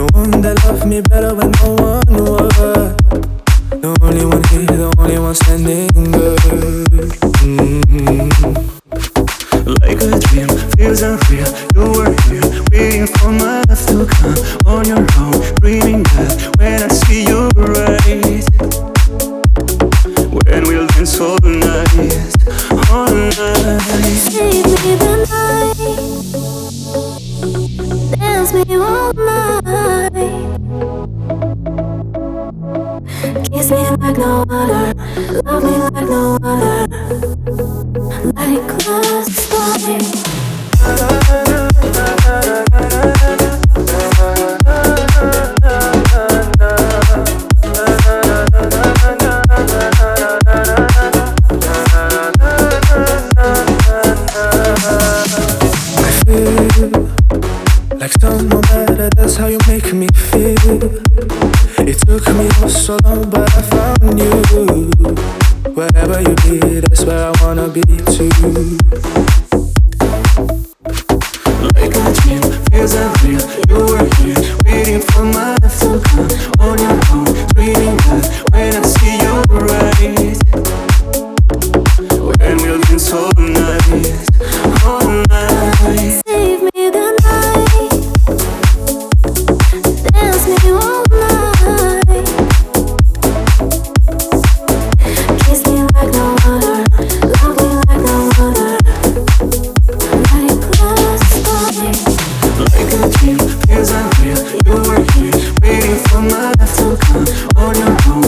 No one that loved me better when no one knew her. The only one here, the only one standing, girl. Like a dream, feels unreal. You were here, waiting for my love to come on your own. Dreaming that when I see you right. When we'll dance all night, all night Save me the night Dance me all night Kiss me like no other, love me like no other. Let it cross by. Like someone better, that's how you make me feel it took me so long, but I found you. Wherever you be, that's where I wanna be too. Cause I feel you were here Waiting for my life to come. On your own,